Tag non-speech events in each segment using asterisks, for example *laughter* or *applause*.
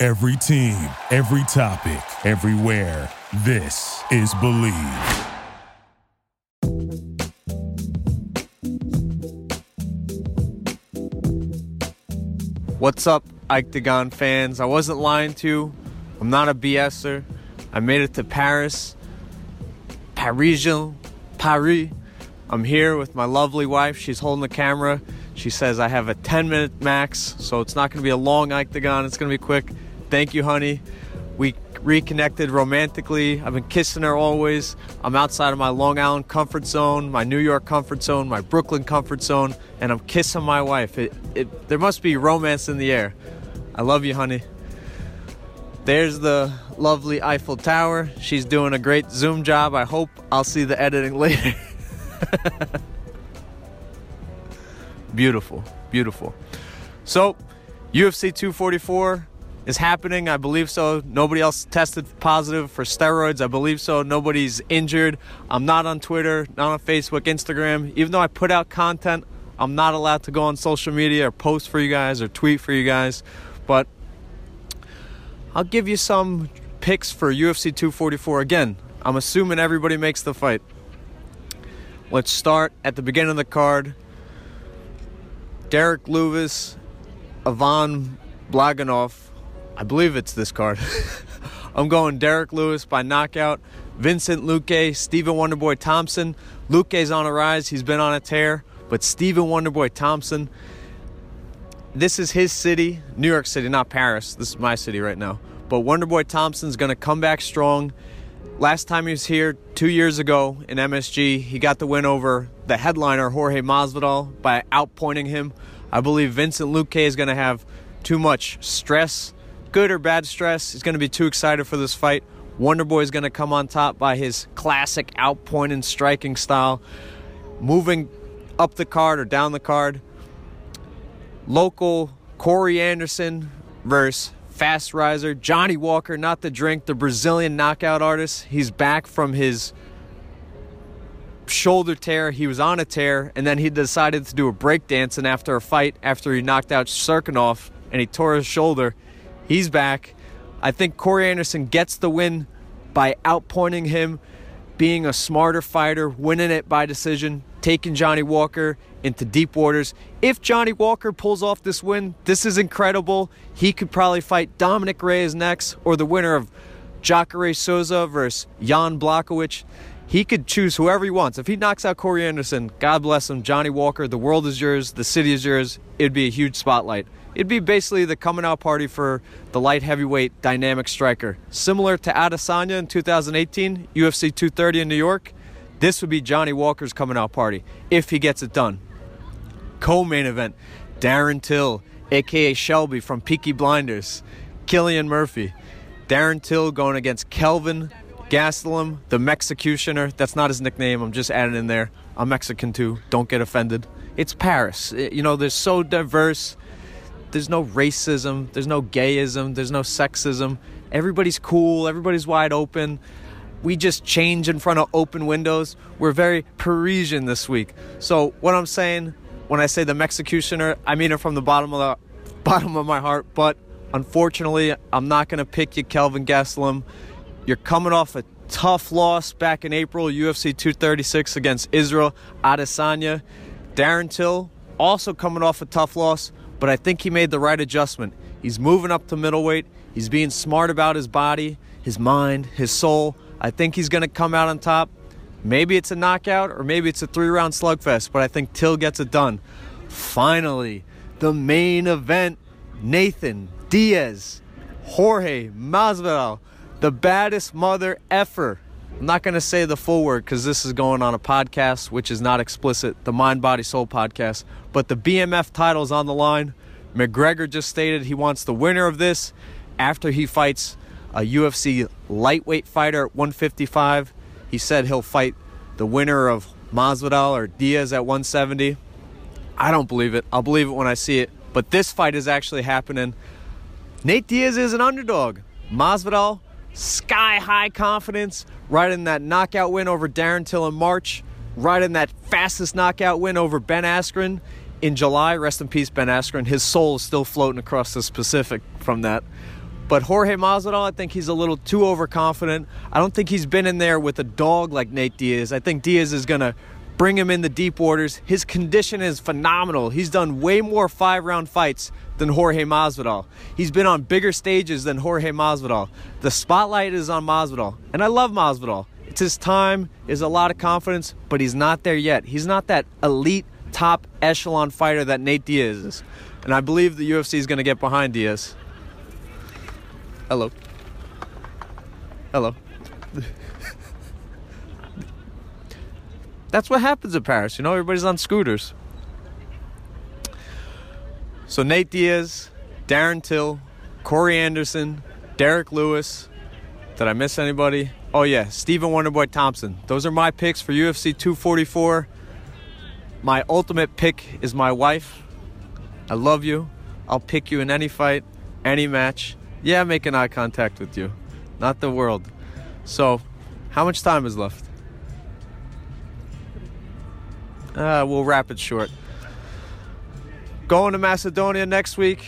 Every team, every topic, everywhere. This is Believe. What's up, Octagon fans? I wasn't lying to you. I'm not a BSer. I made it to Paris, Parisian, Paris. I'm here with my lovely wife. She's holding the camera. She says I have a 10 minute max, so it's not going to be a long Octagon. It's going to be quick. Thank you, honey. We reconnected romantically. I've been kissing her always. I'm outside of my Long Island comfort zone, my New York comfort zone, my Brooklyn comfort zone, and I'm kissing my wife. It, it, there must be romance in the air. I love you, honey. There's the lovely Eiffel Tower. She's doing a great Zoom job. I hope I'll see the editing *laughs* later. beautiful, beautiful. So, UFC 244 is happening. I believe so. Nobody else tested positive for steroids. I believe so. Nobody's injured. I'm not on Twitter, not on Facebook, Instagram. Even though I put out content, I'm not allowed to go on social media or post for you guys or tweet for you guys. But I'll give you some picks for UFC 244. Again, I'm assuming everybody makes the fight. Let's start at the beginning of the card. Derrick Lewis, Ivan Blaganov I believe it's this card. *laughs* I'm going Derrick Lewis by knockout. Vincent Luque, Stephen Wonderboy Thompson. Luque's on a rise. He's been on a tear. But Stephen Wonderboy Thompson, this is his city, New York City, not Paris. This is my city right now. But Wonderboy Thompson's going to come back strong. Last time he was here, two years ago in MSG, he got the win over the headliner, Jorge Masvidal, by outpointing him. I believe Vincent Luque is going to have too much stress good or bad stress. He's going to be too excited for this fight. Wonder Boy is going to come on top by his classic outpoint and striking style, moving up the card or down the card. Local Corey Anderson versus fast riser Johnny Walker, not the drink, the Brazilian knockout artist. He's back from his shoulder tear. He was on a tear, and then he decided to do a breakdancing after a fight after he knocked out Cirkunov and he tore his shoulder. He's back. I think Corey Anderson gets the win by outpointing him, being a smarter fighter, winning it by decision, taking Johnny Walker into deep waters. If Johnny Walker pulls off this win, this is incredible. He could probably fight Dominick Reyes next or the winner of Jacare Souza versus Jan Blachowicz. He could choose whoever he wants. If he knocks out Corey Anderson, God bless him. Johnny Walker, the world is yours, the city is yours. It'd be a huge spotlight. It'd be basically the coming out party for the light heavyweight dynamic striker. Similar to Adesanya in 2018, UFC 230 in New York, this would be Johnny Walker's coming out party if he gets it done. Co main event Darren Till, aka Shelby from Peaky Blinders, Cillian Murphy. Darren Till going against Kelvin Gastelum, the Mexicutioner. That's not his nickname, I'm just adding in there. I'm Mexican too, don't get offended. It's Paris. You know, they're so diverse there's no racism, there's no gayism, there's no sexism. Everybody's cool, everybody's wide open. We just change in front of open windows. We're very Parisian this week. So what I'm saying when I say the Mexicutioner, I mean it from the bottom of the bottom of my heart. But unfortunately, I'm not to pick you, Kelvin Gastelum. You're coming off a tough loss back in April, UFC 236 against Israel Adesanya. Darren Till also coming off a tough loss but I think he made the right adjustment. He's moving up to middleweight. He's being smart about his body, his mind, his soul. I think he's going to come out on top. Maybe it's a knockout or maybe it's a three round slugfest, but I think Till gets it done. Finally, the main event Nathan Diaz, Jorge Masvidal, the baddest mother effer I'm not going to say the full word because this is going on a podcast which is not explicit, the Mind, Body, Soul podcast. But the BMF title is on the line. McGregor just stated he wants the winner of this after he fights a UFC lightweight fighter at 155. He said he'll fight the winner of Masvidal or Diaz at 170. I don't believe it. I'll believe it when I see it. But this fight is actually happening. Nate Diaz is an underdog. Masvidal, sky high confidence, right in that knockout win over Darren Till in March, right in that fastest knockout win over Ben Askren in July. Rest in peace, Ben Askren. His soul is still floating across the Pacific from that. But Jorge Masvidal, I think he's a little too overconfident. I don't think he's been in there with a dog like Nate Diaz. I think Diaz is going to bring him in the deep waters. His condition is phenomenal. He's done way more five round fights than Jorge Masvidal. He's been on bigger stages than Jorge Masvidal. The spotlight is on Masvidal, and I love Masvidal. It's his time, is a lot of confidence, but he's not there yet. He's not that elite top echelon fighter that Nate Diaz is. And I believe the UFC is going to get behind Diaz. Hello. Hello. That's what happens in Paris. You know, everybody's on scooters. So Nate Diaz, Darren Till, Corey Anderson, Derrick Lewis. Did I miss anybody? Oh yeah, Stephen Wonderboy Thompson. Those are my picks for UFC 244. My ultimate pick is my wife. I love you. I'll pick you in any fight, any match. Yeah, making eye contact with you, not the world. So, how much time is left? Uh, we'll wrap it short. Going to Macedonia next week.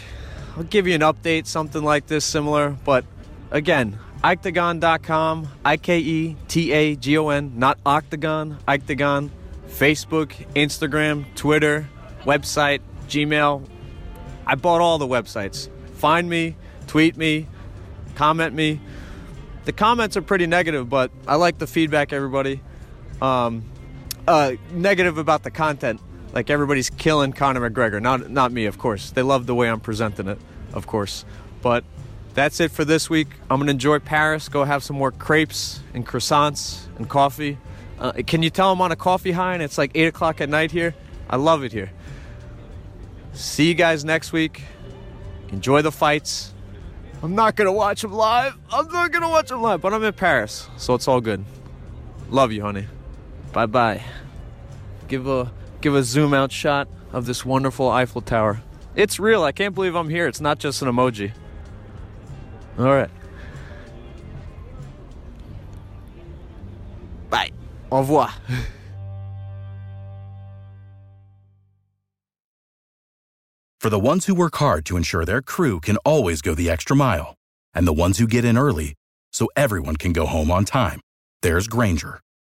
I'll give you an update, something like this, similar. But again, Iketagon.com, I K E T A G O N, not Octagon, Iketagon. Facebook, Instagram, Twitter, website, Gmail. I bought all the websites. Find me, tweet me, comment me. The comments are pretty negative, but I like the feedback, everybody. Um, uh, negative about the content. Like everybody's killing Conor McGregor. Not, not me, of course. They love the way I'm presenting it, of course. But that's it for this week. I'm to enjoy Paris, go have some more crepes and croissants and coffee. Uh, can you tell I'm on a coffee high and it's like 8 o'clock at night here? I love it here. See you guys next week. Enjoy the fights. I'm not gonna watch them live. I'm not gonna watch them live, but I'm in Paris, so it's all good. Love you, honey. Bye bye. Give a give a zoom out shot of this wonderful Eiffel Tower. It's real. I can't believe I'm here. It's not just an emoji. All right. Bye. Au revoir. For the ones who work hard to ensure their crew can always go the extra mile, and the ones who get in early so everyone can go home on time, there's Grainger,